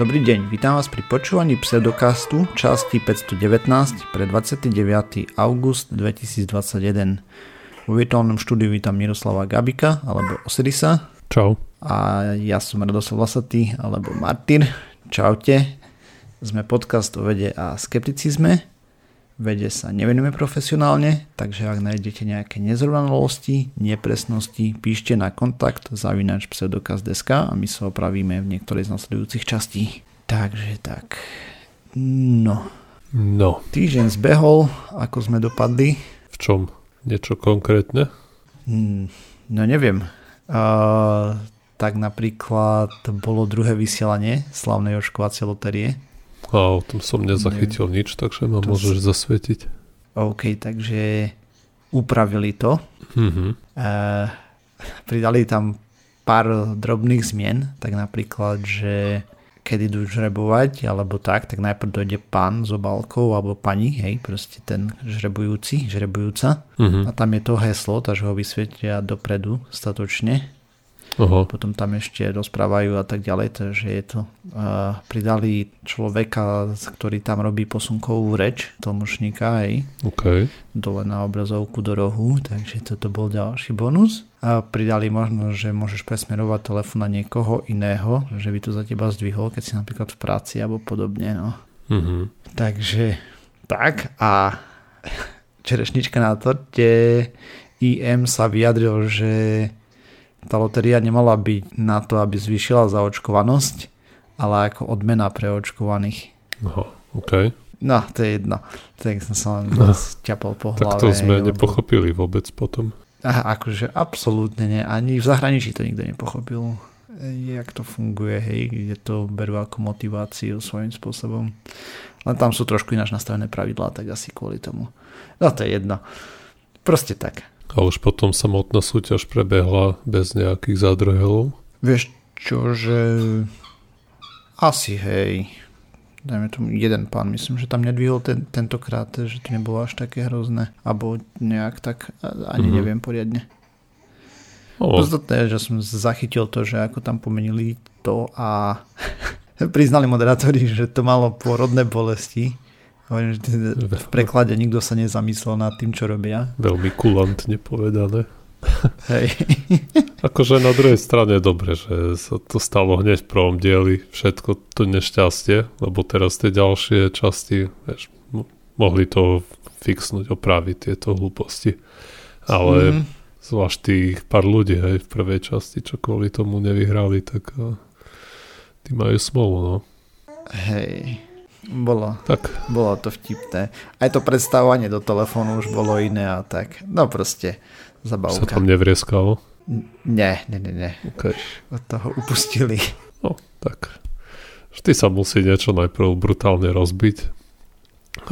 Dobrý deň, vítam vás pri počúvaní Pseudokastu časti 519 pre 29. august 2021. Vo virtuálnom štúdiu vítam Miroslava Gabika alebo Osirisa. Čau. A ja som Radoslav Vlasatý alebo Martin. Čaute. Sme podcast o vede a skepticizme Vede sa nevenujeme profesionálne, takže ak nájdete nejaké nezrovnalosti, nepresnosti, píšte na kontakt zavinač pseudokaz.sk a my sa opravíme v niektorej z nasledujúcich častí. Takže tak. No. No. Týždeň zbehol, ako sme dopadli. V čom? Niečo konkrétne? Hmm, no neviem. Uh, tak napríklad bolo druhé vysielanie slavnej očkovacej loterie a o tom som nezachytil ne, nič, takže ma môžeš si... zasvietiť. OK, takže upravili to. Mm-hmm. Uh, pridali tam pár drobných zmien, tak napríklad, že keď idú žrebovať, alebo tak, tak najprv dojde pán s obálkou, alebo pani, hej, proste ten žrebujúci, žrebujúca. Mm-hmm. A tam je to heslo, takže ho vysvietia dopredu statočne Aha. potom tam ešte rozprávajú a tak ďalej, takže je to uh, pridali človeka, ktorý tam robí posunkovú reč, tlmočníka aj okay. dole na obrazovku do rohu, takže toto bol ďalší bonus. A pridali možno, že môžeš presmerovať telefón na niekoho iného, že by to za teba zdvihol, keď si napríklad v práci alebo podobne. No. Mm-hmm. Takže tak a čerešnička na torte IM sa vyjadril, že tá loteria nemala byť na to, aby zvýšila zaočkovanosť, ale ako odmena pre očkovaných. Aha, OK. No, to je jedno. Tak som sa len no, ťapal po hlave. Tak to sme lebo... nepochopili vôbec potom. Aha, akože absolútne nie. Ani v zahraničí to nikto nepochopil. Jak to funguje, hej, kde to berú ako motiváciu svojím spôsobom. Len tam sú trošku ináč nastavené pravidlá, tak asi kvôli tomu. No to je jedno. Proste tak. A už potom samotná súťaž prebehla bez nejakých zádrhelov? Vieš čo, že asi hej, dajme tomu jeden pán, myslím, že tam nedvihol ten, tentokrát, že to nebolo až také hrozné, alebo nejak tak, ani mm-hmm. neviem poriadne. Oh. Podstatné je, že som zachytil to, že ako tam pomenili to a priznali moderátori, že to malo pôrodné bolesti Hovorím, že v preklade nikto sa nezamyslel nad tým, čo robia. Veľmi kulantne povedané. Hej. akože na druhej strane je dobre, že sa to stalo hneď v prvom dieli, všetko to nešťastie, lebo teraz tie ďalšie časti, vieš, mohli to fixnúť, opraviť tieto hlúposti. Ale mm. zvlášť tých pár ľudí hej, v prvej časti, čo kvôli tomu nevyhrali, tak uh, tí majú smolu, no. Hej. Bolo, tak. bolo to vtipné. Aj to predstavovanie do telefónu už bolo iné a tak. No proste, zabavka. Sa tam nevrieskalo? Nie, nie, nie, nie. Okay. Od toho upustili. No, tak. Vždy sa musí niečo najprv brutálne rozbiť,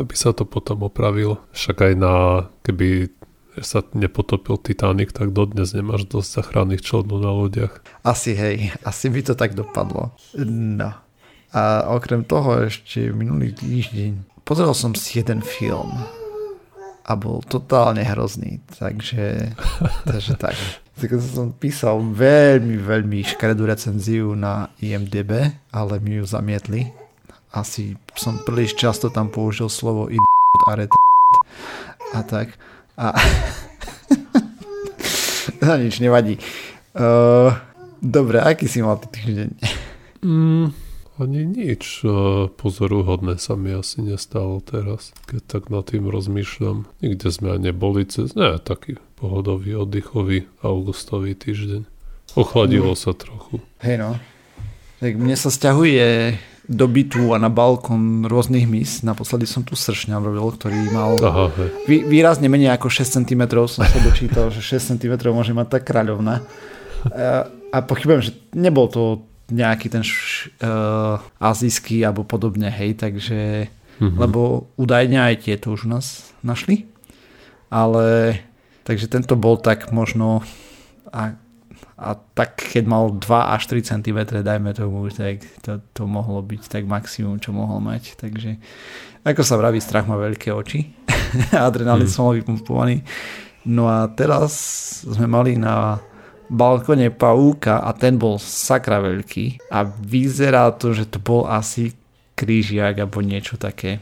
aby sa to potom opravilo. Však aj na, keby sa nepotopil Titanic, tak dodnes nemáš dosť zachranných člnov na lodiach. Asi hej, asi by to tak dopadlo. No. A okrem toho ešte minulý týždeň pozrel som si jeden film a bol totálne hrozný, takže, takže tak. Tak som písal veľmi, veľmi škaredú recenziu na IMDB, ale mi ju zamietli. Asi som príliš často tam použil slovo id a ret a tak. A no nič, nevadí. Uh, dobre, aký si mal týždeň? Mm, ani nič pozoruhodné sa mi asi nestalo teraz, keď tak nad tým rozmýšľam. Nikde sme aj neboli cez, ne, taký pohodový, oddychový augustový týždeň. Ochladilo no. sa trochu. Hej no. Tak mne sa stiahuje do bytu a na balkón rôznych mis. Naposledy som tu sršňa robil, ktorý mal Aha, hej. Vý, výrazne menej ako 6 cm. Som sa dočítal, že 6 cm môže mať tak kráľovná. A, a pochybujem, že nebol to nejaký ten š, uh, azijský alebo podobne, hej, takže mm-hmm. lebo údajne aj tieto už u nás našli, ale takže tento bol tak možno a, a tak keď mal 2 až 3 cm, dajme tomu, tak to, to mohlo byť tak maximum, čo mohol mať, takže ako sa vraví, strach má veľké oči, adrenalín mm. som vypumpovaný. No a teraz sme mali na balkone pavúka a ten bol sakra veľký a vyzerá to, že to bol asi krížiak alebo niečo také,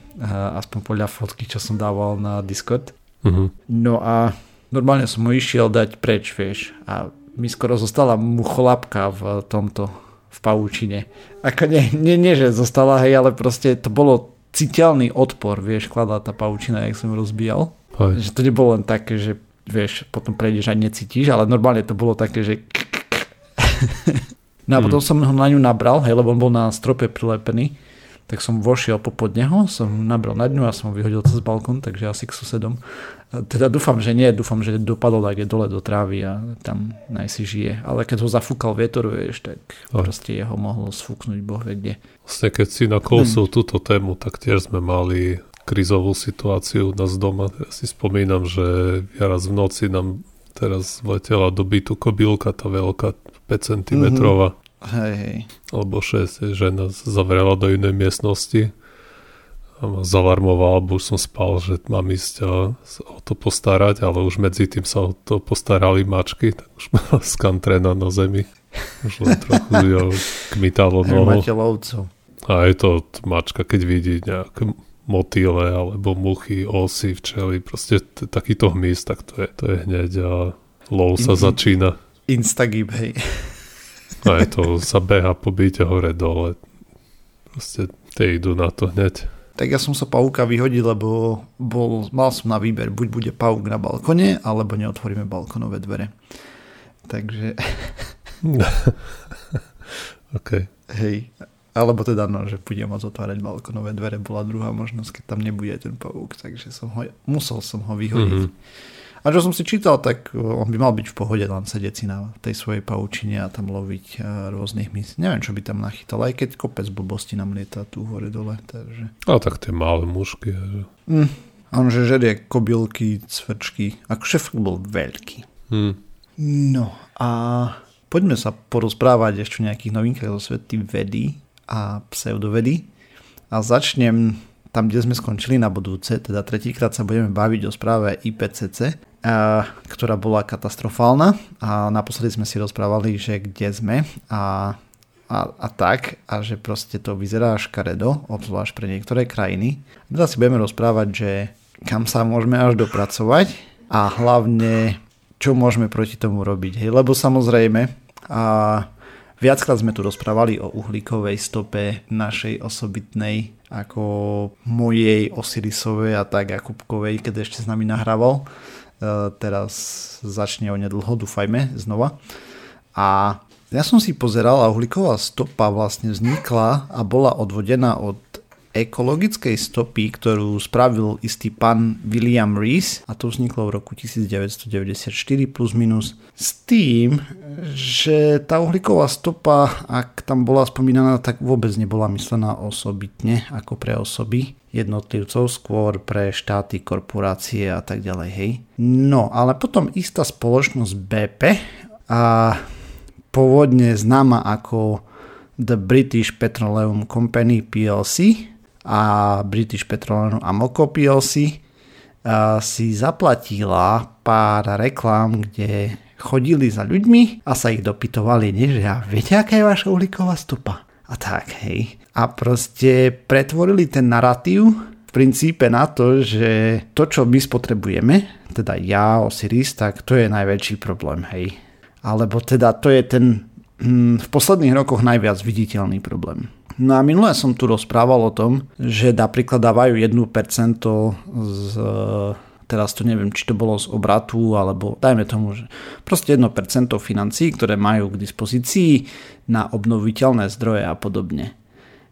aspoň podľa fotky, čo som dával na Discord. Uh-huh. No a normálne som ho išiel dať preč, vieš, a mi skoro zostala mu chlapka v tomto, v pavúčine. Ako nie, nie, nie, že zostala, hej, ale proste to bolo citeľný odpor, vieš, kladla tá pavúčina, jak som rozbíjal. Že to nebolo len také, že vieš, potom prejdeš a necítiš, ale normálne to bolo také, že No a potom mm. som ho na ňu nabral, hej, lebo on bol na strope prilepený tak som vošiel popod neho, som nabral na dňu a som ho vyhodil cez balkón, takže asi k susedom. Teda dúfam, že nie, dúfam, že dopadol tak dole do trávy a tam najsi žije. Ale keď ho zafúkal vietor, vieš, tak Aj. proste jeho mohlo sfúknuť boh vie kde. Vlastne keď si nakolsul hmm. túto tému, tak tiež sme mali krizovú situáciu u nás doma. Ja si spomínam, že raz v noci nám teraz letela do bytu kobylka, tá veľká 5 cm. Mm-hmm. Hej, hej. Alebo 6, že nás zavrela do inej miestnosti a ma zalarmoval, bo už som spal, že mám ísť a, o to postarať, ale už medzi tým sa o to postarali mačky, tak už mala skantrena na zemi. Už len trochu jo, kmitalo nohu. A je to mačka, keď vidí nejaké motýle alebo muchy, osy, včely, proste t- takýto hmyz, tak to je, to je hneď a lov sa In, začína. Instagib, hej. A je to sa beha po byte hore dole. Proste tie idú na to hneď. Tak ja som sa pavúka vyhodil, lebo bol, mal som na výber, buď bude pavúk na balkone, alebo neotvoríme balkonové dvere. Takže... OK. Hej. Alebo teda, no, že budem môcť otvárať balkonové dvere, bola druhá možnosť, keď tam nebude ten pavúk, takže som ho, musel som ho vyhodiť. Mm-hmm. A čo som si čítal, tak e, on by mal byť v pohode len sedieť si na tej svojej paučine a tam loviť e, rôznych mis. Neviem, čo by tam nachytal, aj keď kopec blbosti nám lieta tu hore dole. Takže... A tak tie malé mušky. Že... Mm. On že žerie kobylky, cvrčky. Akože fakt bol veľký. Mm. No a poďme sa porozprávať ešte o nejakých novinkách zo svety vedy a pseudovedy. A začnem tam, kde sme skončili na budúce, teda tretíkrát sa budeme baviť o správe IPCC, ktorá bola katastrofálna a naposledy sme si rozprávali, že kde sme a, a, a tak a že proste to vyzerá škaredo, obzvlášť pre niektoré krajiny. Teraz si budeme rozprávať, že kam sa môžeme až dopracovať a hlavne čo môžeme proti tomu robiť. Hej, lebo samozrejme a viackrát sme tu rozprávali o uhlíkovej stope našej osobitnej ako mojej Osirisovej a tak Jakubkovej, keď ešte s nami nahrával E, teraz začne o nedlho, dúfajme, znova. A ja som si pozeral a uhlíková stopa vlastne vznikla a bola odvodená od ekologickej stopy, ktorú spravil istý pán William Rees a to vzniklo v roku 1994 plus minus s tým, že tá uhlíková stopa, ak tam bola spomínaná, tak vôbec nebola myslená osobitne ako pre osoby jednotlivcov, skôr pre štáty, korporácie a tak ďalej, hej. No, ale potom istá spoločnosť BP a pôvodne známa ako The British Petroleum Company PLC a British Petroleum Amoco PLC si zaplatila pár reklám, kde chodili za ľuďmi a sa ich dopytovali, nie, že a viete, aká je vaša uhlíková stopa? A tak, hej a proste pretvorili ten narratív v princípe na to, že to, čo my spotrebujeme, teda ja, Osiris, tak to je najväčší problém, hej. Alebo teda to je ten hm, v posledných rokoch najviac viditeľný problém. No a minule som tu rozprával o tom, že napríklad dávajú 1% z teraz to neviem, či to bolo z obratu, alebo dajme tomu, že proste 1% financí, ktoré majú k dispozícii na obnoviteľné zdroje a podobne.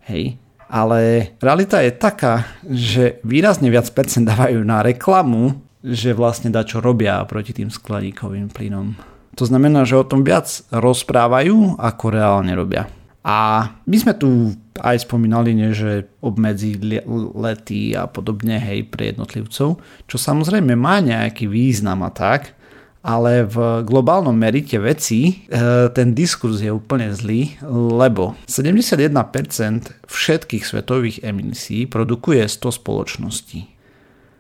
Hej. Ale realita je taká, že výrazne viac percent dávajú na reklamu, že vlastne dá čo robia proti tým skladíkovým plynom. To znamená, že o tom viac rozprávajú, ako reálne robia. A my sme tu aj spomínali, nie, že obmedzi lety a podobne, hej, pre jednotlivcov, čo samozrejme má nejaký význam a tak, ale v globálnom merite veci e, ten diskurs je úplne zlý, lebo 71% všetkých svetových emisí produkuje 100 spoločností.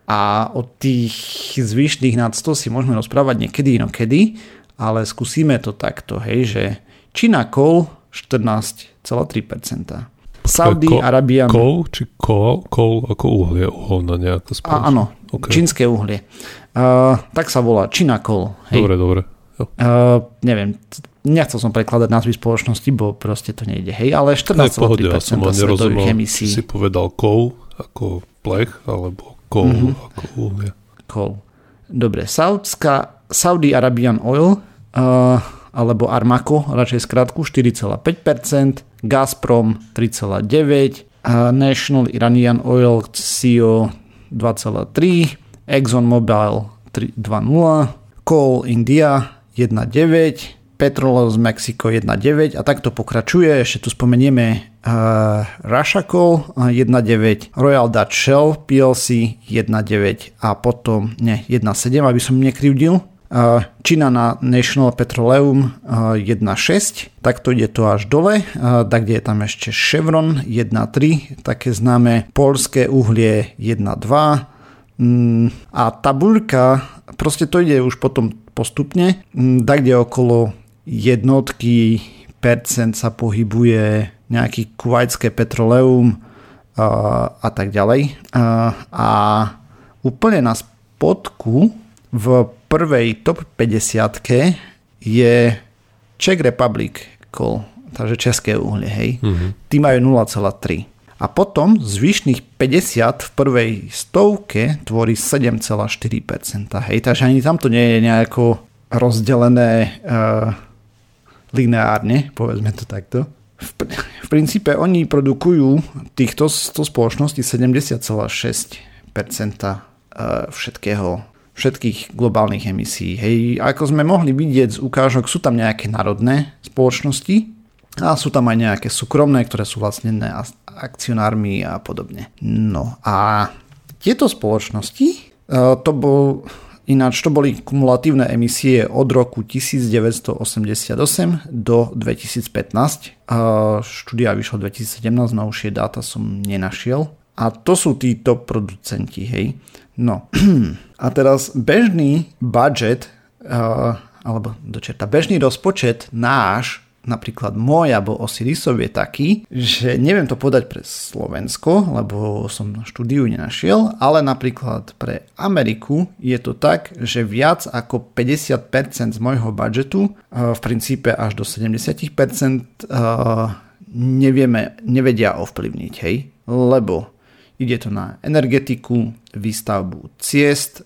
A o tých zvyšných nad 100 si môžeme rozprávať niekedy inokedy, ale skúsime to takto, hej, že Čína Coal 14,3%. Saudi Ko- Arabia... Coal či coal, coal ako uhlie, uholná nejaká spoločnosť? áno, Okay. čínske uhlie. Uh, tak sa volá Čína Coal. Hej. Dobre, dobre. Jo. Uh, neviem, nechcel som prekladať názvy spoločnosti, bo proste to nejde. Hej, ale Ne, v pohode, ja som 14,3% ani svetových emisí. si povedal coal ako plech, alebo coal Mhm. ako uhlie. Coal. Dobre, Saudská, Saudi Arabian Oil uh, alebo Armaco, radšej skrátku 4,5%, Gazprom 3,9%, uh, National Iranian Oil CO 2,3%, ExxonMobil 3,2%, Coal India 1,9%, Petrolos Mexico 1,9 a takto pokračuje. Ešte tu spomenieme uh, Russia Coal uh, 1,9, Royal Dutch Shell PLC 1,9 a potom, ne, 1,7, aby som nekrivdil. Čína na National Petroleum uh, 1,6, takto ide to až dole, tak kde je tam ešte Chevron 1,3, také známe Polské uhlie 1,2 mm, a tabuľka, proste to ide už potom postupne, mm, tak kde okolo jednotky percent sa pohybuje nejaký kuvajské petroleum a, a tak ďalej. A, a úplne na spodku v prvej top 50 je Czech Republic Coal, takže české uhlie, hej. Mhm. Tí majú 0,3. A potom zvyšných 50 v prvej stovke tvorí 7,4%. Hej, takže ani tamto nie je nejako rozdelené uh, lineárne, povedzme to takto. V, v princípe oni produkujú týchto 100 spoločností 70,6% eh, všetkého všetkých globálnych emisí. Hej, ako sme mohli vidieť z ukážok, sú tam nejaké národné spoločnosti a sú tam aj nejaké súkromné, ktoré sú vlastnené akcionármi a podobne. No a tieto spoločnosti, eh, to bol Ináč to boli kumulatívne emisie od roku 1988 do 2015. A Štúdia vyšla 2017, novšie dáta som nenašiel. A to sú títo producenti, hej. No a teraz bežný budget, uh, alebo dočerta, bežný rozpočet náš napríklad môj alebo Osirisov je taký, že neviem to podať pre Slovensko, lebo som štúdiu nenašiel, ale napríklad pre Ameriku je to tak, že viac ako 50% z môjho budžetu, v princípe až do 70% nevieme, nevedia ovplyvniť, hej, lebo Ide to na energetiku, výstavbu ciest,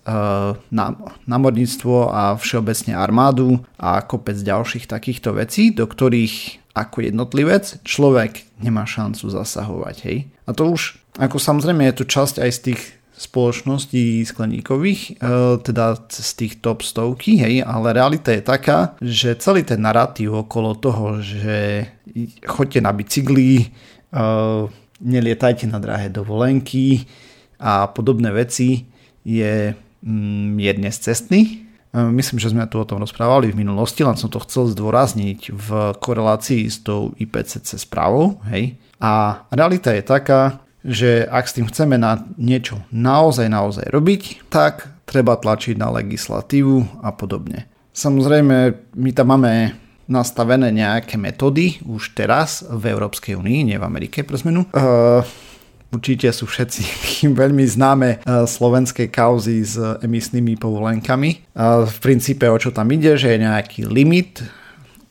námorníctvo a všeobecne armádu a kopec ďalších takýchto vecí, do ktorých ako jednotlivec človek nemá šancu zasahovať. Hej? A to už, ako samozrejme je to časť aj z tých spoločností skleníkových, teda z tých top stovky, hej, ale realita je taká, že celý ten narratív okolo toho, že choďte na bicykli, nelietajte na drahé dovolenky a podobné veci je mierne cestný. Myslím, že sme tu o tom rozprávali v minulosti, len som to chcel zdôrazniť v korelácii s tou IPCC správou. Hej. A realita je taká, že ak s tým chceme na niečo naozaj, naozaj robiť, tak treba tlačiť na legislatívu a podobne. Samozrejme, my tam máme nastavené nejaké metódy už teraz v Európskej únii, nie v Amerike pre zmenu. Uh, určite sú všetci veľmi známe uh, slovenské kauzy s emisnými povolenkami. Uh, v princípe o čo tam ide, že je nejaký limit,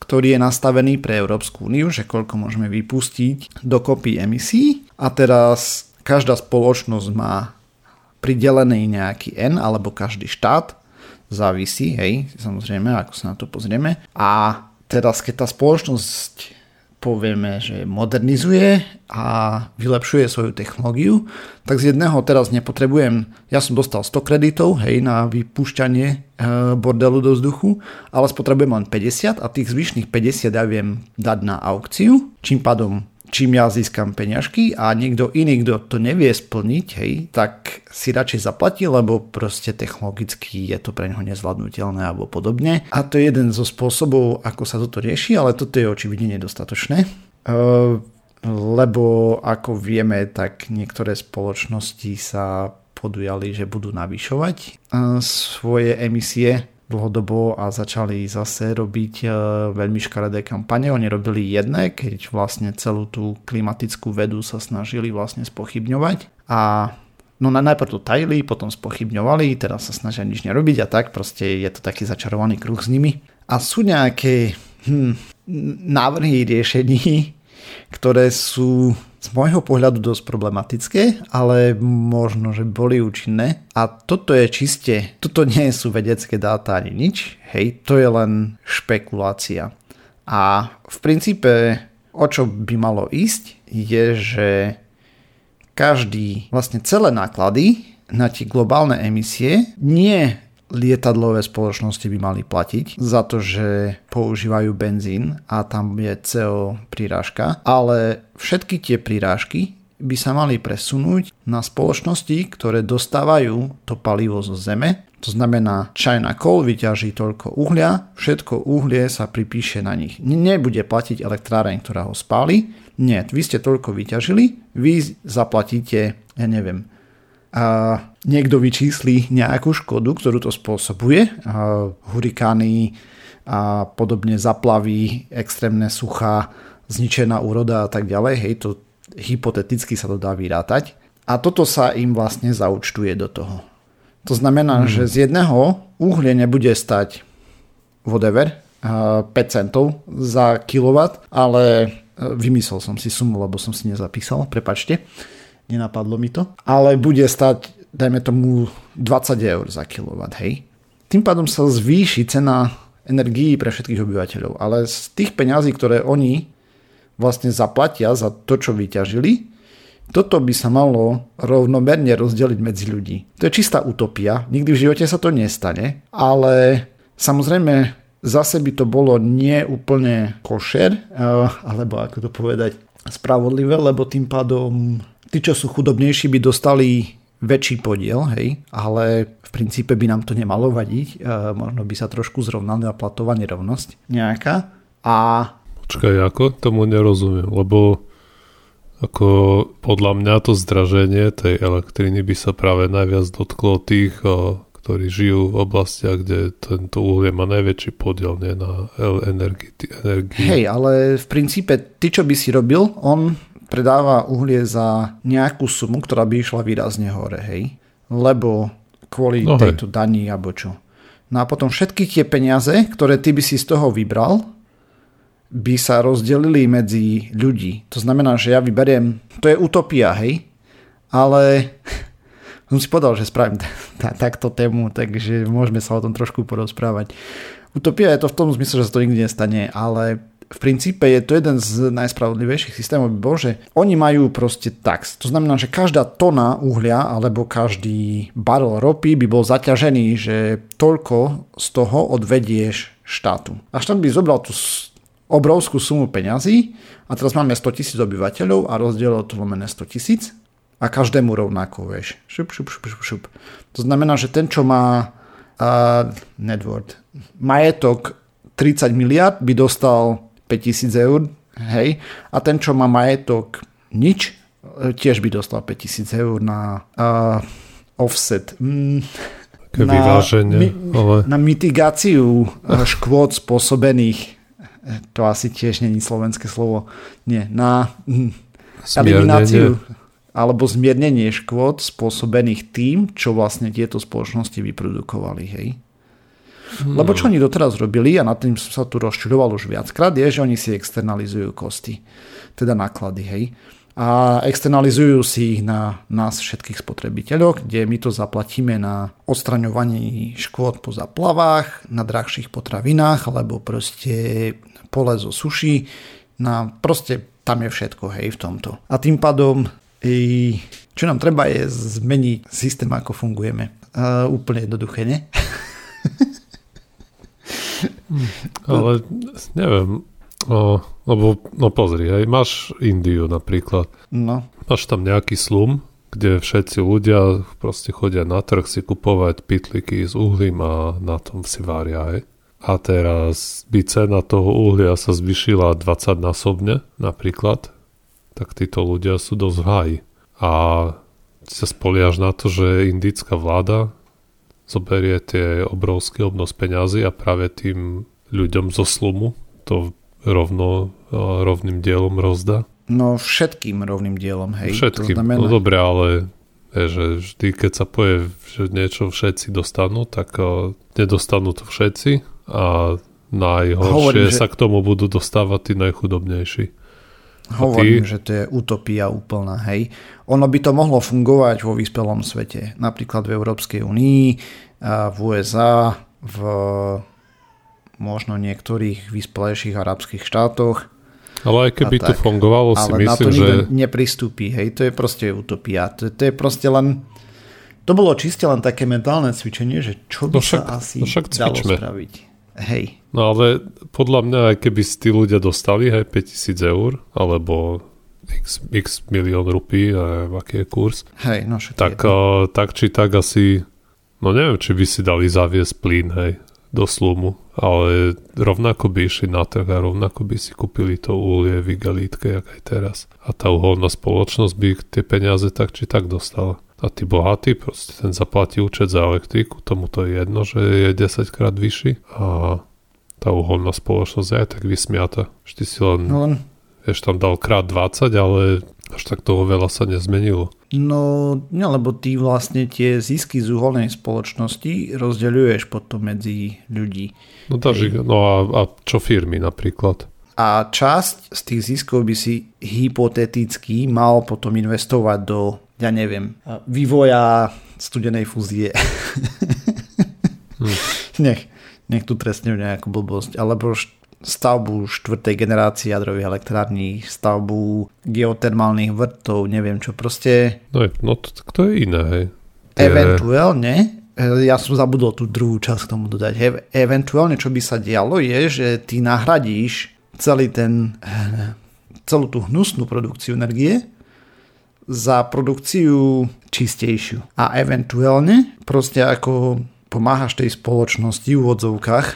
ktorý je nastavený pre Európsku úniu, že koľko môžeme vypustiť dokopy emisí a teraz každá spoločnosť má pridelený nejaký N alebo každý štát závisí, hej, samozrejme, ako sa na to pozrieme. A teraz keď tá spoločnosť povieme, že modernizuje a vylepšuje svoju technológiu, tak z jedného teraz nepotrebujem, ja som dostal 100 kreditov hej, na vypúšťanie e, bordelu do vzduchu, ale spotrebujem len 50 a tých zvyšných 50 ja viem dať na aukciu, čím pádom čím ja získam peňažky a niekto iný, kto to nevie splniť, hej, tak si radšej zaplatí, lebo proste technologicky je to pre neho nezvládnutelné alebo podobne. A to je jeden zo spôsobov, ako sa toto rieši, ale toto je očividne nedostatočné. Uh, lebo ako vieme, tak niektoré spoločnosti sa podujali, že budú navyšovať svoje emisie dlhodobo a začali zase robiť veľmi škaredé kampane. Oni robili jedné, keď vlastne celú tú klimatickú vedu sa snažili vlastne spochybňovať a No na najprv to tajili, potom spochybňovali, teraz sa snažia nič nerobiť a tak, proste je to taký začarovaný kruh s nimi. A sú nejaké hm, návrhy riešení, ktoré sú z môjho pohľadu dosť problematické, ale možno, že boli účinné. A toto je čiste, toto nie sú vedecké dáta ani nič, hej, to je len špekulácia. A v princípe, o čo by malo ísť, je, že každý, vlastne celé náklady na tie globálne emisie nie lietadlové spoločnosti by mali platiť za to, že používajú benzín a tam je CO prírážka, ale všetky tie prírážky by sa mali presunúť na spoločnosti, ktoré dostávajú to palivo zo zeme. To znamená, China Coal vyťaží toľko uhlia, všetko uhlie sa pripíše na nich. Nebude platiť elektráreň, ktorá ho spáli, nie, vy ste toľko vyťažili, vy zaplatíte, ja neviem, a niekto vyčísli nejakú škodu, ktorú to spôsobuje, a hurikány a podobne zaplavy, extrémne suchá, zničená úroda a tak ďalej, hej, to hypoteticky sa to dá vyrátať. A toto sa im vlastne zaučtuje do toho. To znamená, mm. že z jedného uhlie nebude stať whatever, 5 centov za kilowatt, ale Vymyslel som si sumu, lebo som si nezapísal, prepačte, nenapadlo mi to. Ale bude stať, dajme tomu, 20 eur za kilowatt, hej. Tým pádom sa zvýši cena energií pre všetkých obyvateľov. Ale z tých peňazí, ktoré oni vlastne zaplatia za to, čo vyťažili, toto by sa malo rovnomerne rozdeliť medzi ľudí. To je čistá utopia, nikdy v živote sa to nestane, ale samozrejme zase by to bolo nie úplne košer, eh, alebo ako to povedať, spravodlivé, lebo tým pádom tí, čo sú chudobnejší, by dostali väčší podiel, hej, ale v princípe by nám to nemalo vadiť, eh, možno by sa trošku zrovnala platová nerovnosť nejaká a... Počkaj, ako? Tomu nerozumiem, lebo ako podľa mňa to zdraženie tej elektriny by sa práve najviac dotklo tých eh, ktorí žijú v oblastiach, kde tento uhlie má najväčší podiel nie, na energii. Hej, ale v princípe ty, čo by si robil, on predáva uhlie za nejakú sumu, ktorá by išla výrazne hore, hej? Lebo kvôli no tejto hej. daní alebo čo. No a potom všetky tie peniaze, ktoré ty by si z toho vybral, by sa rozdelili medzi ľudí. To znamená, že ja vyberiem, to je utopia, hej? Ale som si povedal, že spravím t- t- takto tému, takže môžeme sa o tom trošku porozprávať. Utopia je to v tom zmysle, že sa to nikdy nestane, ale v princípe je to jeden z najspravodlivejších systémov, bol, že oni majú proste tax. To znamená, že každá tona uhlia alebo každý barel ropy by bol zaťažený, že toľko z toho odvedieš štátu. A štát by zobral tú obrovskú sumu peňazí a teraz máme 100 tisíc obyvateľov a rozdielil to lomené 100 tisíc a každému rovnako, vieš. Šup, šup, šup, šup, šup. To znamená, že ten, čo má uh, net worth, majetok 30 miliard, by dostal 5000 eur, hej, a ten, čo má majetok nič, tiež by dostal 5000 eur na uh, offset. Mm, na, vyváženie, mi, ale... na mitigáciu škôd spôsobených to asi tiež není slovenské slovo, nie, na hm, elimináciu alebo zmiernenie škôd spôsobených tým, čo vlastne tieto spoločnosti vyprodukovali. Hej? Hmm. Lebo čo oni doteraz robili, a na tým sa tu rozčudoval už viackrát, je, že oni si externalizujú kosti, teda náklady. Hej? A externalizujú si ich na nás všetkých spotrebiteľov, kde my to zaplatíme na odstraňovanie škôd po zaplavách, na drahších potravinách, alebo proste pole zo suši, na proste tam je všetko, hej, v tomto. A tým pádom i čo nám treba je zmeniť systém, ako fungujeme. Uh, úplne jednoduché, nie? Ale neviem, o, lebo no pozri, hej, máš Indiu napríklad. No. Máš tam nejaký slum, kde všetci ľudia proste chodia na trh si kupovať pitliky s uhlím a na tom si vária, hej. A teraz by cena toho uhlia sa zvyšila 20 násobne napríklad, tak títo ľudia sú dosť v. A sa spoliaš na to, že indická vláda zoberie tie obrovský obnos peňazí a práve tým ľuďom zo slumu to rovno, rovným dielom rozdá. No všetkým rovným dielom, hej. Všetkým, to znamená... no dobre, ale je, že vždy, keď sa povie, že niečo všetci dostanú, tak uh, nedostanú to všetci a najhoršie Hovorím, sa že... k tomu budú dostávať tí najchudobnejší. Hovorím, ty... že to je utopia úplná, hej. Ono by to mohlo fungovať vo vyspelom svete, napríklad v Európskej únii, v USA, v možno niektorých vyspelejších arabských štátoch. Ale aj keby to fungovalo, si Ale myslím, na to že... nepristúpi, hej, to je proste utopia. To, to je proste len... To bolo čiste len také mentálne cvičenie, že čo by no však, sa asi no však dalo spraviť. Hej. No ale podľa mňa, aj keby si tí ľudia dostali aj 5000 eur, alebo x, x milión rupí, a aký je kurz, hej, no tak, uh, tak či tak asi, no neviem, či by si dali zaviesť plyn, hej, do slumu, ale rovnako by išli na trh a rovnako by si kúpili to uhlie v igelítke, jak aj teraz. A tá uholná spoločnosť by tie peniaze tak či tak dostala. A tí bohatí, proste ten zaplatí účet za elektriku, tomu to je jedno, že je 10 krát vyšší a tá uholná spoločnosť je aj tak vysmiata. Vždy si len, no len... vieš, tam dal krát 20, ale až tak toho veľa sa nezmenilo. No, nie, lebo ty vlastne tie zisky z uholnej spoločnosti rozdeľuješ potom medzi ľudí. No, dáži, no a, a čo firmy napríklad? A časť z tých ziskov by si hypoteticky mal potom investovať do, ja neviem, vývoja studenej fúzie. hm. Nech nech tu trestne nejakú blbosť, alebo stavbu štvrtej generácie jadrových elektrární, stavbu geotermálnych vrtov, neviem čo, proste... No, no to, to je iné, hej. Tie... Eventuálne, eh, ja som zabudol tú druhú časť k tomu dodať, hej, eventuálne čo by sa dialo je, že ty nahradíš celý ten, eh, celú tú hnusnú produkciu energie za produkciu čistejšiu. A eventuálne proste ako pomáhaš tej spoločnosti v úvodzovkách,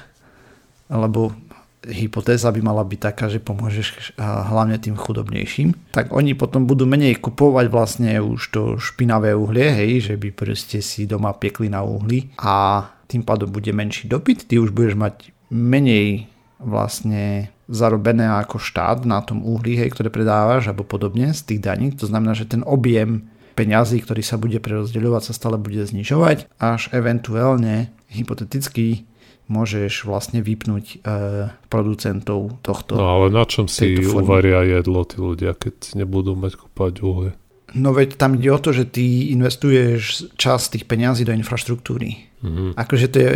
alebo hypotéza by mala byť taká, že pomôžeš hlavne tým chudobnejším, tak oni potom budú menej kupovať vlastne už to špinavé uhlie, hej, že by proste si doma piekli na uhli a tým pádom bude menší dopyt, ty už budeš mať menej vlastne zarobené ako štát na tom uhli, hej, ktoré predávaš alebo podobne z tých daní. To znamená, že ten objem peňazí, ktorý sa bude prerozdeľovať, sa stále bude znižovať, až eventuálne, hypoteticky, môžeš vlastne vypnúť e, producentov tohto. No ale na čom si uvaria jedlo tí ľudia, keď nebudú mať kúpať uhlie? No veď tam ide o to, že ty investuješ čas tých peňazí do infraštruktúry. Mm-hmm. Akože to je,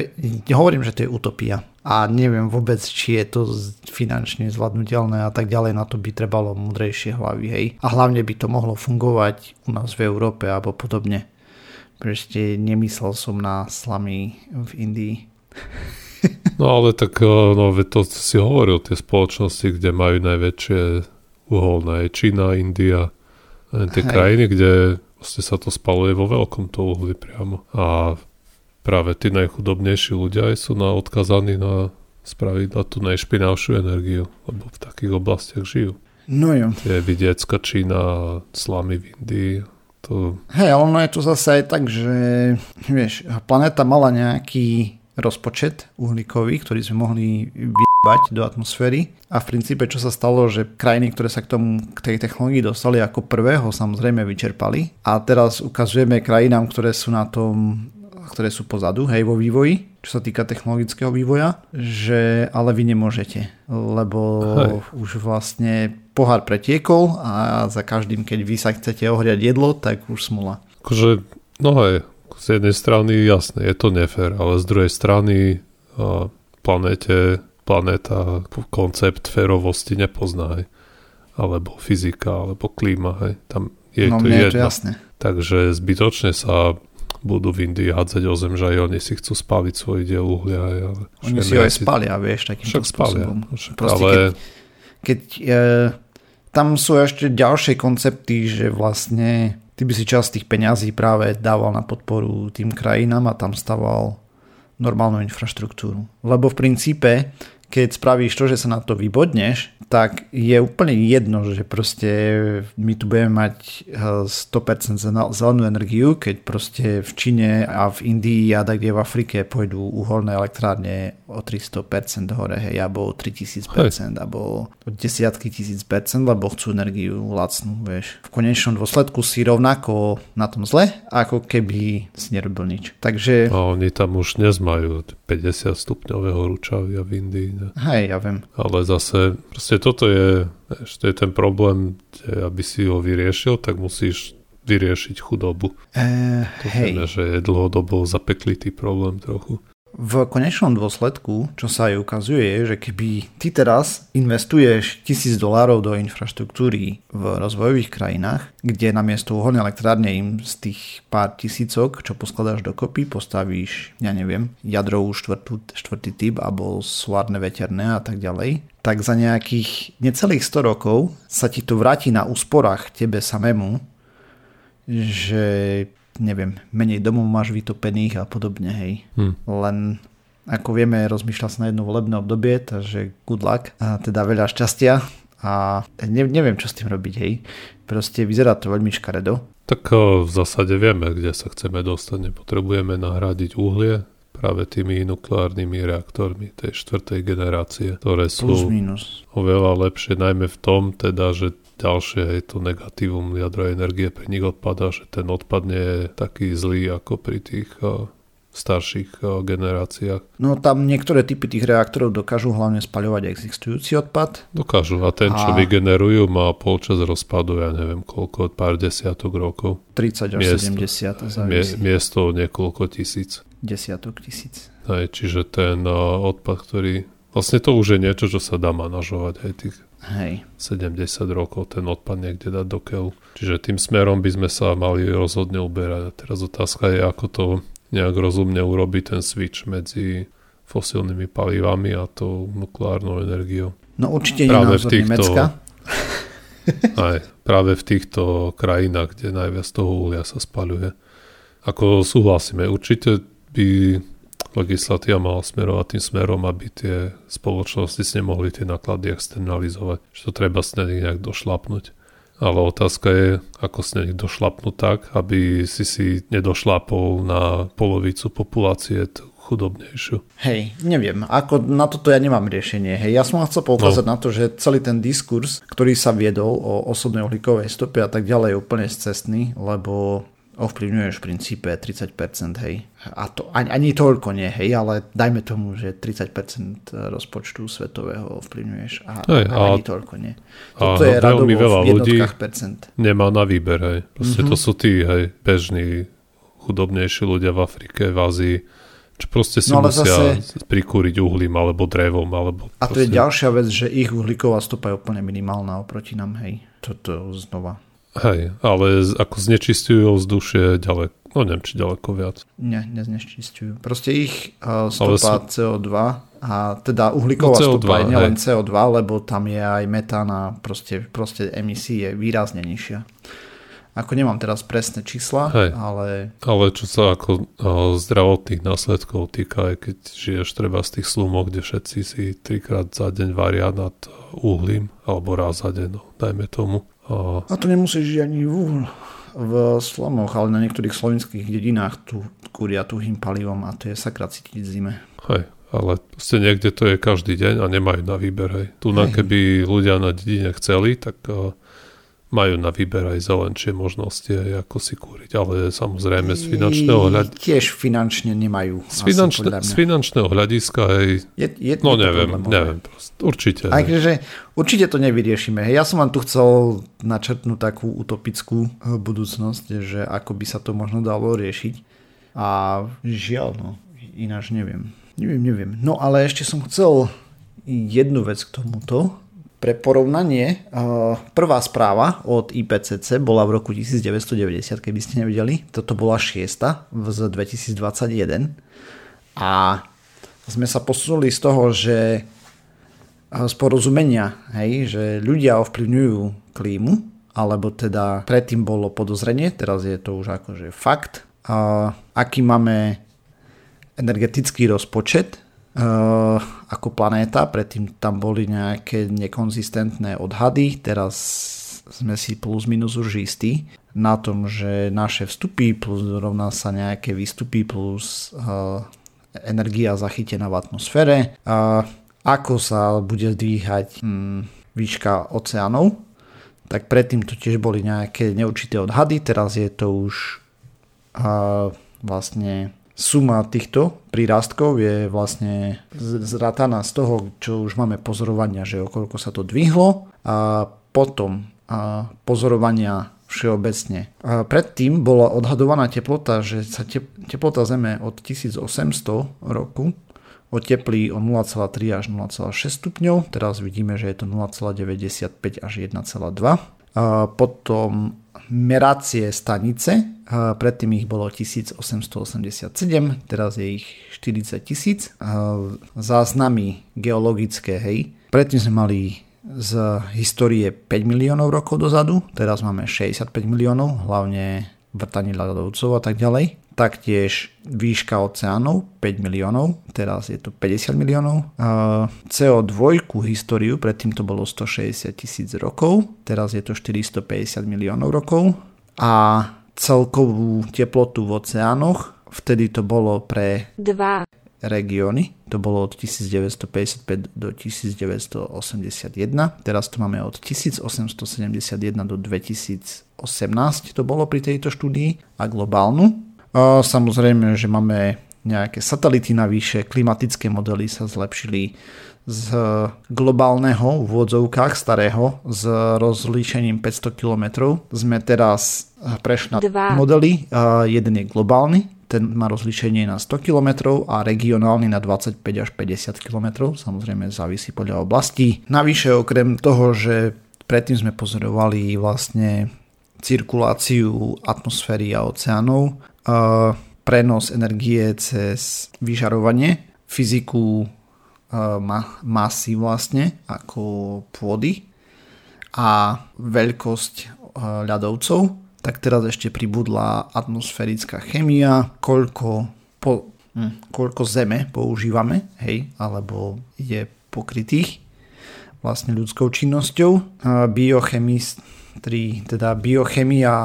hovorím, že to je utopia. A neviem vôbec, či je to finančne zvládnutelné a tak ďalej, na to by trebalo múdrejšie hlavy, hej. A hlavne by to mohlo fungovať u nás v Európe alebo podobne. Proste nemyslel som na slamy v Indii. No ale tak eh, no, to si hovoril, tie spoločnosti, kde majú najväčšie uholné, Čína, India, tie Hej. krajiny, kde vlastne sa to spaluje vo veľkom to uhli priamo. A práve tí najchudobnejší ľudia aj sú na, odkazaní na spraviť na tú najšpinavšiu energiu, lebo v takých oblastiach žijú. No jo. Tie vidiecka Čína, slamy v Indii. To... Hej, ono je to zase aj tak, že vieš, planéta mala nejaký rozpočet uhlíkový, ktorý sme mohli vyjebať do atmosféry. A v princípe, čo sa stalo, že krajiny, ktoré sa k, tomu, k tej technológii dostali ako prvého, samozrejme vyčerpali. A teraz ukazujeme krajinám, ktoré sú na tom ktoré sú pozadu, hej, vo vývoji, čo sa týka technologického vývoja, že ale vy nemôžete, lebo hej. už vlastne pohár pretiekol a za každým, keď vy sa chcete ohriať jedlo, tak už smula. Akože, no hej, z jednej strany jasné, je to nefér, ale z druhej strany planete, planéta koncept férovosti nepozná, hej. alebo fyzika, alebo klíma, hej. tam je no, to jedno. Je to jasné. Takže zbytočne sa budú v Indii hádzať o zem, že aj oni si chcú spáliť svoj diel uhlia. Ale oni si ho aj spália, vieš, takýmto spôsobom. Však, Proste, ale... keď, keď e, tam sú ešte ďalšie koncepty, že vlastne ty by si časť tých peňazí práve dával na podporu tým krajinám a tam staval normálnu infraštruktúru. Lebo v princípe, keď spravíš to, že sa na to vybodneš, tak je úplne jedno, že proste my tu budeme mať 100% eh, zelenú energiu, keď proste v Číne a v Indii a tak kde v Afrike pôjdu uholné elektrárne o 300% hore, hej, alebo o 3000%, hej. alebo desiatky tisíc percent, lebo chcú energiu lacnú, vieš. V konečnom dôsledku si rovnako na tom zle, ako keby si nerobil nič. Takže... A oni tam už dnes majú 50 stupňového ručavia v Indii. Ne? Hej, ja viem. Ale zase, proste toto je, ešte je ten problém, že aby si ho vyriešil, tak musíš vyriešiť chudobu. Uh, to hej. Znamená, že je dlhodobo zapeklitý problém trochu. V konečnom dôsledku, čo sa aj ukazuje, je, že keby ty teraz investuješ tisíc dolárov do infraštruktúry v rozvojových krajinách, kde namiesto uholnej elektrárne im z tých pár tisícok, čo poskladáš dokopy, postavíš, ja neviem, jadrovú štvrtú, štvrtý typ alebo solárne veterné a tak ďalej, tak za nejakých necelých 100 rokov sa ti to vráti na úsporách tebe samému, že neviem, menej domov máš vytopených a podobne, hej. Hmm. Len ako vieme, rozmýšľa sa na jedno volebné obdobie, takže good luck a teda veľa šťastia a ne, neviem, čo s tým robiť, hej. Proste vyzerá to veľmi škaredo. Tak v zásade vieme, kde sa chceme dostať. Nepotrebujeme nahradiť uhlie práve tými nukleárnymi reaktormi tej štvrtej generácie, ktoré sú Plus, minus. oveľa lepšie, najmä v tom teda, že ďalšie je to negatívum jadrovej energie pri nich odpada, že ten odpad nie je taký zlý ako pri tých starších generáciách. No tam niektoré typy tých reaktorov dokážu hlavne spaľovať existujúci odpad. Dokážu a ten, čo a... vygenerujú, má polčas rozpadu, ja neviem koľko, pár desiatok rokov. 30 až miesto, 70. Mie, miesto niekoľko tisíc. Desiatok tisíc. Aj, čiže ten odpad, ktorý... Vlastne to už je niečo, čo sa dá manažovať aj tých Hej. 70 rokov ten odpad niekde dať do keľu. Čiže tým smerom by sme sa mali rozhodne uberať. A teraz otázka je, ako to nejak rozumne urobiť ten switch medzi fosílnymi palivami a tou nukleárnou energiou. No určite práve v týchto, Nemecka. Aj, práve v týchto krajinách, kde najviac toho uhlia sa spaľuje. Ako súhlasíme, určite by legislatíva mala smerovať tým smerom, aby tie spoločnosti si nemohli tie náklady externalizovať. Že to treba s nejak došlapnúť. Ale otázka je, ako s nich došlapnúť tak, aby si si nedošlapol na polovicu populácie chudobnejšiu. Hej, neviem, ako na toto ja nemám riešenie. Hej, ja som chcel poukázať no. na to, že celý ten diskurs, ktorý sa viedol o osobnej uhlíkovej stope a tak ďalej je úplne cestný, lebo ovplyvňuješ v princípe 30%, hej. A to ani, ani toľko nie, hej, ale dajme tomu, že 30% rozpočtu svetového ovplyvňuješ a, hej, a ani toľko nie. Toto a je veľmi veľa ľudí percent. nemá na výber, hej. Proste mm-hmm. to sú tí, hej, bežní, chudobnejší ľudia v Afrike, v Ázii, čo proste si no, musia zase... prikúriť uhlím alebo drevom. Alebo a to je ďalšia vec, že ich uhlíková stopa je úplne minimálna oproti nám, hej. Toto znova Hej, ale ako znečistujú vzdušie ďaleko, no neviem, či ďaleko viac. Nie, neznečistujú. Proste ich uh, stopa sú... CO2 a teda uhlíková no CO2, stopa je nielen CO2, lebo tam je aj metán a proste, proste emisí je výrazne nižšia. Ako nemám teraz presné čísla, Hej. ale... Ale čo sa ako uh, zdravotných následkov týka, aj keď žiješ treba z tých slumok, kde všetci si trikrát za deň varia nad uhlím, alebo raz za deň, no, dajme tomu a... a to nemusíš žiť ani v, v slomoch, ale na niektorých slovenských dedinách tu kúria tuhým palivom a to je sakra cítiť zime. Hej, ale proste niekde to je každý deň a nemajú na výber. Hej. Tu na keby ľudia na dedine chceli, tak uh, majú na výber aj zelenšie možnosti, ako si kúriť, ale samozrejme z finančného hľadiska... Tiež finančne nemajú. Z, finančne, z finančného hľadiska aj... Je, je, no je neviem, neviem, prost, určite. Aj, že určite to nevyriešime. Ja som vám tu chcel načrtnúť takú utopickú eh, budúcnosť, že ako by sa to možno dalo riešiť. A žiaľ, no, ináč neviem. Neviem, neviem. No ale ešte som chcel jednu vec k tomuto pre porovnanie, prvá správa od IPCC bola v roku 1990, keby ste nevedeli. Toto bola šiesta z 2021. A sme sa posunuli z toho, že z porozumenia, hej, že ľudia ovplyvňujú klímu, alebo teda predtým bolo podozrenie, teraz je to už akože fakt. A aký máme energetický rozpočet ako planéta, predtým tam boli nejaké nekonzistentné odhady, teraz sme si plus minus už istí na tom, že naše vstupy plus rovná sa nejaké výstupy plus uh, energia zachytená v atmosfére. Uh, ako sa bude zdvíhať um, výška oceánov, tak predtým to tiež boli nejaké neurčité odhady, teraz je to už uh, vlastne suma týchto prírastkov je vlastne zrataná z toho, čo už máme pozorovania, že okolko sa to dvihlo a potom a pozorovania všeobecne. A predtým bola odhadovaná teplota, že sa teplota Zeme od 1800 roku oteplí o 0,3 až 0,6 stupňov, teraz vidíme, že je to 0,95 až 1,2. A potom meracie stanice, predtým ich bolo 1887, teraz je ich 40 tisíc. Záznamy geologické, hej. Predtým sme mali z histórie 5 miliónov rokov dozadu, teraz máme 65 miliónov, hlavne vrtanie ľadovcov a tak ďalej. Taktiež výška oceánov 5 miliónov, teraz je to 50 miliónov. CO2 históriu, predtým to bolo 160 tisíc rokov, teraz je to 450 miliónov rokov. A celkovú teplotu v oceánoch, vtedy to bolo pre 2 regióny, to bolo od 1955 do 1981, teraz to máme od 1871 do 2018, to bolo pri tejto štúdii a globálnu a samozrejme, že máme nejaké satelity navyše, klimatické modely sa zlepšili z globálneho v úvodzovkách starého s rozlíšením 500 km. Sme teraz prešli na Dva. modely. Jeden je globálny, ten má rozlíšenie na 100 km a regionálny na 25 až 50 km. Samozrejme závisí podľa oblastí. Navyše okrem toho, že predtým sme pozorovali vlastne cirkuláciu atmosféry a oceánov, prenos energie cez vyžarovanie, fyziku masy vlastne ako pôdy a veľkosť ľadovcov, tak teraz ešte pribudla atmosférická chemia, koľko, po, hm, koľko zeme používame, hej, alebo je pokrytých vlastne ľudskou činnosťou. Biochemistri, teda biochemia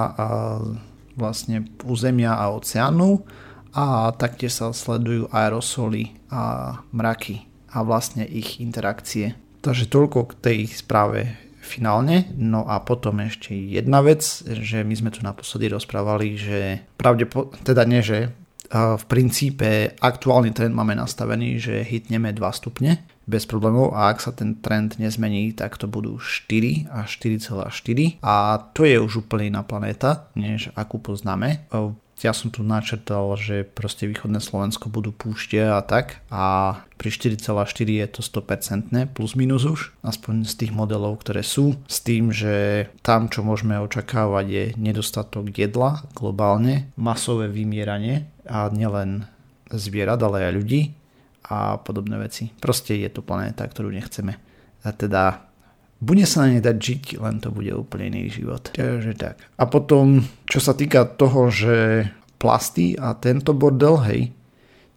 vlastne územia a oceánu a taktiež sa sledujú aerosoly a mraky a vlastne ich interakcie. Takže toľko k tej správe finálne. No a potom ešte jedna vec, že my sme tu naposledy rozprávali, že pravde, teda nie, že v princípe aktuálny trend máme nastavený, že hitneme 2 stupne bez problémov. A ak sa ten trend nezmení, tak to budú 4 až 4,4 a to je už úplne iná planéta, než akú poznáme. Ja som tu načrtal, že proste východné Slovensko budú púšte a tak. A pri 4,4 je to 100% plus minus už, aspoň z tých modelov, ktoré sú, s tým, že tam, čo môžeme očakávať je nedostatok jedla globálne, masové vymieranie a nielen zvierat, ale aj ľudí a podobné veci. Proste je to planéta, ktorú nechceme. A teda bude sa na nej dať žiť, len to bude úplne iný život. Takže tak. A potom, čo sa týka toho, že plasty a tento bordel, hej,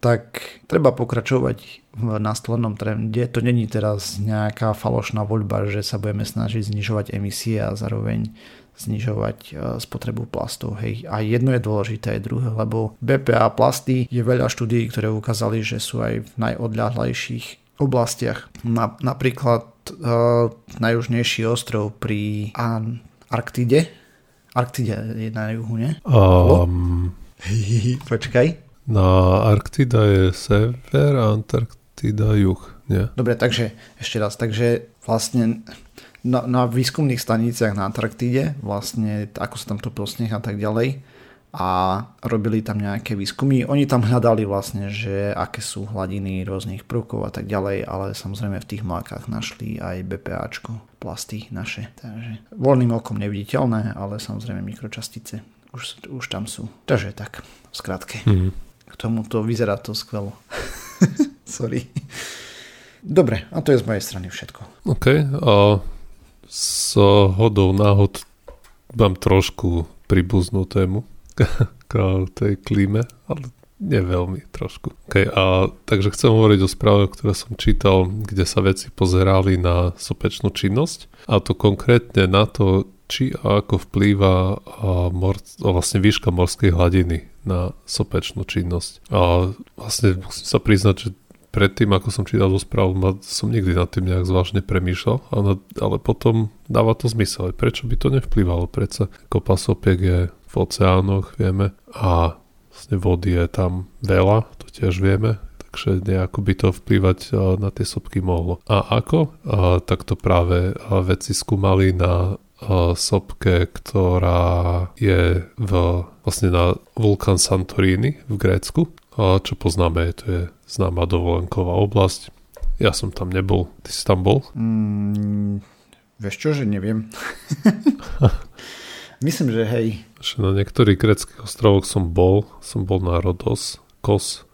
tak treba pokračovať v následnom trende. To není teraz nejaká falošná voľba, že sa budeme snažiť znižovať emisie a zároveň znižovať e, spotrebu plastov. Hej. A jedno je dôležité, aj druhé, lebo BPA plasty je veľa štúdií, ktoré ukázali, že sú aj v najodľahlejších oblastiach. Na, napríklad uh, najjužnejší ostrov pri Arktide. Arktide je na juhu, nie? Um, Počkaj. Na Arktida je sever a Antarktida juh, nie? Dobre, takže ešte raz. Takže vlastne na, na výskumných staniciach na Antarktíde, vlastne ako sa tam topil sneh a tak ďalej a robili tam nejaké výskumy. Oni tam hľadali vlastne, že aké sú hladiny rôznych prvkov a tak ďalej, ale samozrejme v tých mlákach našli aj BPAčko, plasty naše. Takže voľným okom neviditeľné, ale samozrejme mikročastice už, už tam sú. Takže tak, v skratke. Mm. K tomuto vyzerá to skvelo. Sorry. Dobre, a to je z mojej strany všetko. OK, a s hodou náhod mám trošku príbuznú tému k tej klíme, ale nie veľmi, trošku. Okay, a, takže chcem hovoriť o správe, ktoré som čítal, kde sa veci pozerali na sopečnú činnosť a to konkrétne na to, či a ako vplýva a mor, a vlastne výška morskej hladiny na sopečnú činnosť. A vlastne musím sa priznať, že predtým, ako som čítal tú správu, som nikdy nad tým nejak zvláštne premýšľal, ale, ale potom dáva to zmysel. Prečo by to nevplyvalo? Prečo kopa sopiek je v oceánoch, vieme, a vlastne vody je tam veľa, to tiež vieme, takže nejako by to vplývať na tie sopky mohlo. A ako? A, tak to práve vedci skúmali na sopke, ktorá je v, vlastne na vulkán Santorini v Grécku. Čo poznáme, to je známa dovolenková oblasť. Ja som tam nebol. Ty si tam bol? Mm, vieš čo, že neviem. Myslím, že hej. Na niektorých greckých ostrovoch som bol. Som bol na Rodos, Kos,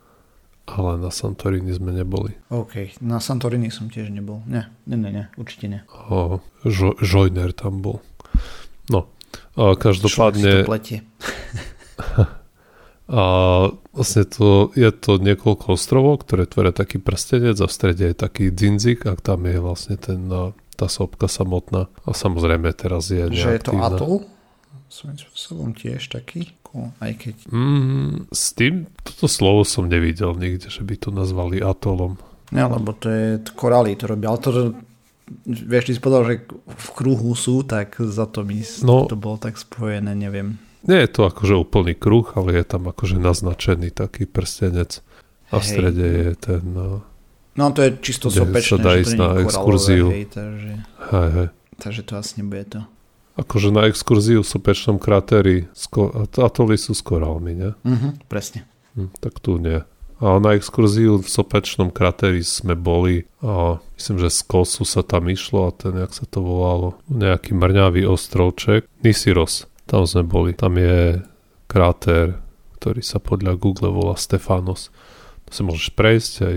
ale na Santorini sme neboli. OK, na Santorini som tiež nebol. Nie, nie, nie, nie určite nie. O, žo, Žojner tam bol. No, a každopádne... a vlastne to, je to niekoľko ostrovov, ktoré tvoria taký prstenec a v strede je taký dzinzik a tam je vlastne ten, tá sopka samotná. A samozrejme teraz je Že je to atol? Svojím spôsobom tiež taký? aj keď... Mm, s tým, toto slovo som nevidel nikde, že by to nazvali atolom. Nie, lebo to je korály, to robia, ale to, vieš, ty si povedal, že v kruhu sú, tak za to mi no, to bolo tak spojené, neviem. Nie je to akože úplný kruh, ale je tam akože naznačený taký prstenec a v strede je ten... No, no to je čisto sopečné, sa dá ísť na exkurziu. Hej, takže, hej, hej. takže to asi nebude to. Akože na exkurziu v sopečnom krátery atoly sú s korálmi, ne? Uh-huh, presne. Hm, tak tu nie. A na exkurziu v sopečnom krateri sme boli a myslím, že z Kosu sa tam išlo a ten, jak sa to volalo, nejaký mrňavý ostrovček, Nisiros, tam sme boli. Tam je kráter, ktorý sa podľa Google volá Stefanos. To sa môžeš prejsť, aj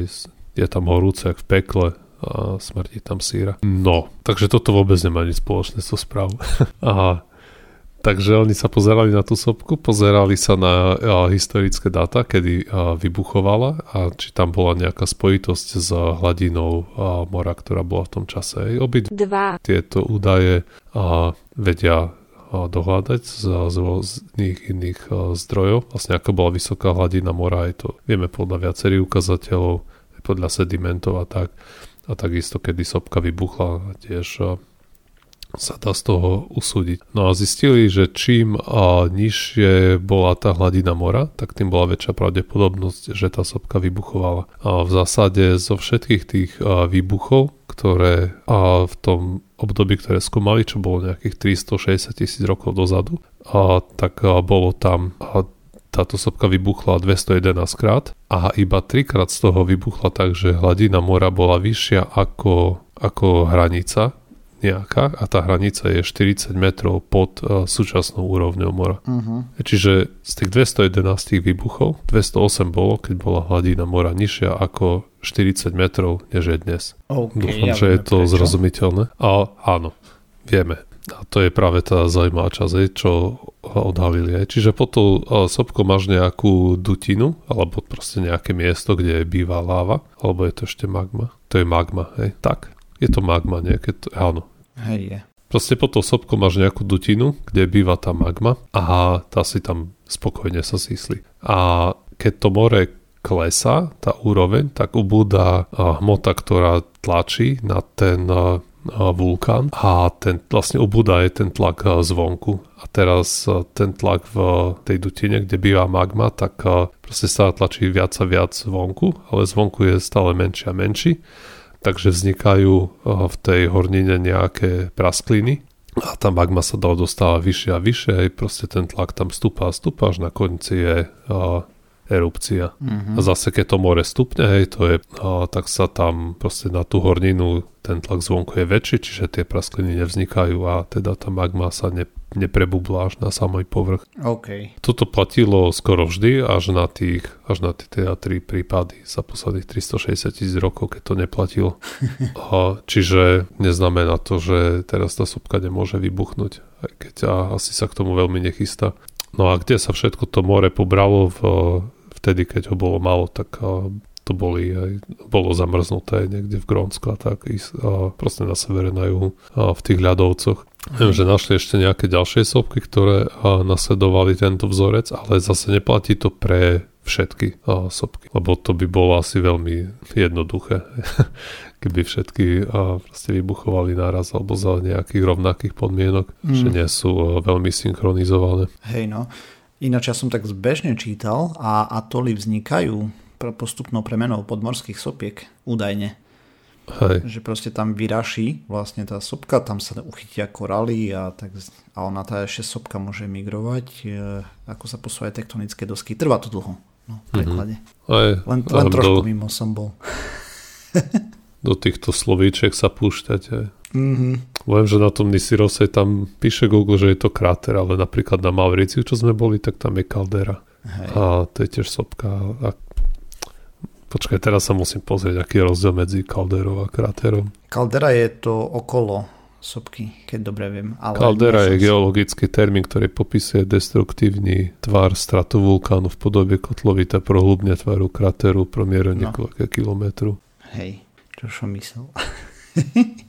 je tam horúce, jak v pekle, a smrdí tam síra. No, takže toto vôbec nemá nič spoločné so správou. a Takže oni sa pozerali na tú sopku, pozerali sa na a, historické dáta, kedy a, vybuchovala a či tam bola nejaká spojitosť s hladinou a, mora, ktorá bola v tom čase. Obi tieto údaje a, vedia dohľadať z, z rôznych iných a, zdrojov. Vlastne ako bola vysoká hladina mora, aj to vieme podľa viacerých ukazateľov, podľa sedimentov a tak a takisto kedy sopka vybuchla tiež sa dá z toho usúdiť. No a zistili, že čím a nižšie bola tá hladina mora, tak tým bola väčšia pravdepodobnosť, že tá sopka vybuchovala. A v zásade zo všetkých tých výbuchov, ktoré a v tom období, ktoré skúmali, čo bolo nejakých 360 tisíc rokov dozadu, a, tak a, bolo tam a, táto sopka vybuchla 211 krát a iba 3 krát z toho vybuchla tak, že hladina mora bola vyššia ako, ako hranica nejaká a tá hranica je 40 metrov pod uh, súčasnou úrovňou mora. Uh-huh. Čiže z tých 211 výbuchov 208 bolo, keď bola hladina mora nižšia ako 40 metrov, než je dnes. Okay, Dúfam, ja že je to prečo. zrozumiteľné. A áno, vieme. A to je práve tá zaujímavá časť, čo odhalili. Čiže pod tou sopkou máš nejakú dutinu, alebo proste nejaké miesto, kde býva láva, alebo je to ešte magma. To je magma, hej? Tak? Je to magma? Keď to, áno. Hej, je. Proste pod tou sopkou máš nejakú dutinu, kde býva tá magma a tá si tam spokojne sa zísli. A keď to more klesá, tá úroveň, tak ubúda hmota, ktorá tlačí na ten vulkán a ten vlastne ubúda je ten tlak zvonku. A teraz ten tlak v tej dutine, kde býva magma, tak proste sa tlačí viac a viac zvonku, ale zvonku je stále menší a menší. Takže vznikajú v tej hornine nejaké praskliny a tá magma sa dostáva vyššie a vyššie, proste ten tlak tam stúpa a stúpa, až na konci je erupcia. Mm-hmm. A zase keď to more stupne, hej, to je, a, tak sa tam proste na tú horninu ten tlak zvonku je väčší, čiže tie praskliny nevznikajú a teda tá magma sa ne, neprebubla až na samý povrch. Okay. Toto platilo skoro vždy až na tých, až na tie teda tri prípady za posledných 360 tisíc rokov, keď to neplatilo. a, čiže neznamená to, že teraz tá sopka nemôže vybuchnúť, keď a, asi sa k tomu veľmi nechystá. No a kde sa všetko to more pobralo v vtedy, keď ho bolo málo, tak to boli aj, bolo zamrznuté niekde v Grónsku a tak, a proste na severe, na juhu, a v tých ľadovcoch. Viem, že našli ešte nejaké ďalšie sopky, ktoré a, nasledovali tento vzorec, ale zase neplatí to pre všetky a, sopky, lebo to by bolo asi veľmi jednoduché, keby všetky a, proste vybuchovali naraz alebo za nejakých rovnakých podmienok, mm. že nie sú a, veľmi synchronizované. Hej no, ináč ja som tak zbežne čítal a atoly vznikajú postupnou premenou podmorských sopiek, údajne. Hej. Že proste tam vyraší vlastne tá sopka, tam sa uchytia koraly a, tak, a ona tá ešte sopka môže migrovať, e, ako sa posúvajú tektonické dosky. Trvá to dlho, no, v mhm. preklade. Mm-hmm. Aj, len len trošku do, mimo som bol. do týchto slovíček sa púšťať. Aj. Viem, že na tom Nisirose tam píše Google, že je to kráter, ale napríklad na Mauriciu, čo sme boli, tak tam je kaldera. Hej. A to je tiež sopka. A Počkaj, teraz sa musím pozrieť, aký je rozdiel medzi kalderou a kráterom. Kaldera je to okolo sopky, keď dobre viem. Ale Kaldera je geologický termín, ktorý popisuje destruktívny tvar stratu vulkánu v podobe kotlovita prohlubne tvaru krateru promieru no. niekoľko kilometru. Hej, čo som myslel.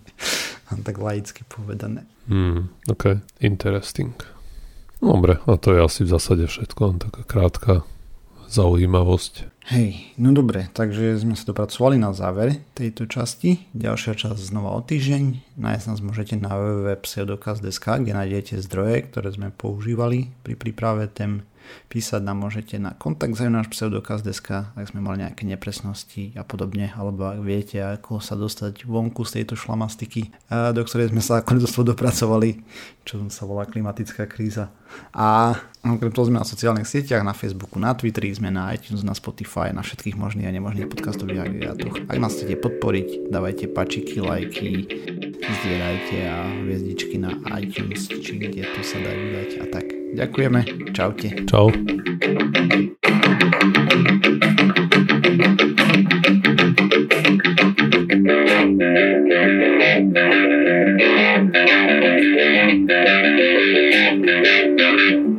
tak laicky povedané. Hmm, ok, interesting. Dobre, a to je asi v zásade všetko, taká krátka zaujímavosť. Hej, no dobre, takže sme sa dopracovali na záver tejto časti. Ďalšia časť znova o týždeň. Nájsť nás môžete na www.pseudokaz.sk, kde nájdete zdroje, ktoré sme používali pri príprave tém Písať nám môžete na kontakt náš pseudokaz.sk, ak sme mali nejaké nepresnosti a podobne, alebo ak viete, ako sa dostať vonku z tejto šlamastiky, do ktorej sme sa konec dopracovali, čo sa volá klimatická kríza. A okrem toho sme na sociálnych sieťach, na Facebooku, na Twitteri, sme na iTunes, na Spotify, na všetkých možných a nemožných podcastových agregátoch. Ak nás chcete podporiť, dávajte pačiky, lajky, zdieľajte a hviezdičky na iTunes, či kde to sa dá vydať a tak. Ďakujeme, čaute. Čau. Thank you. Thank you.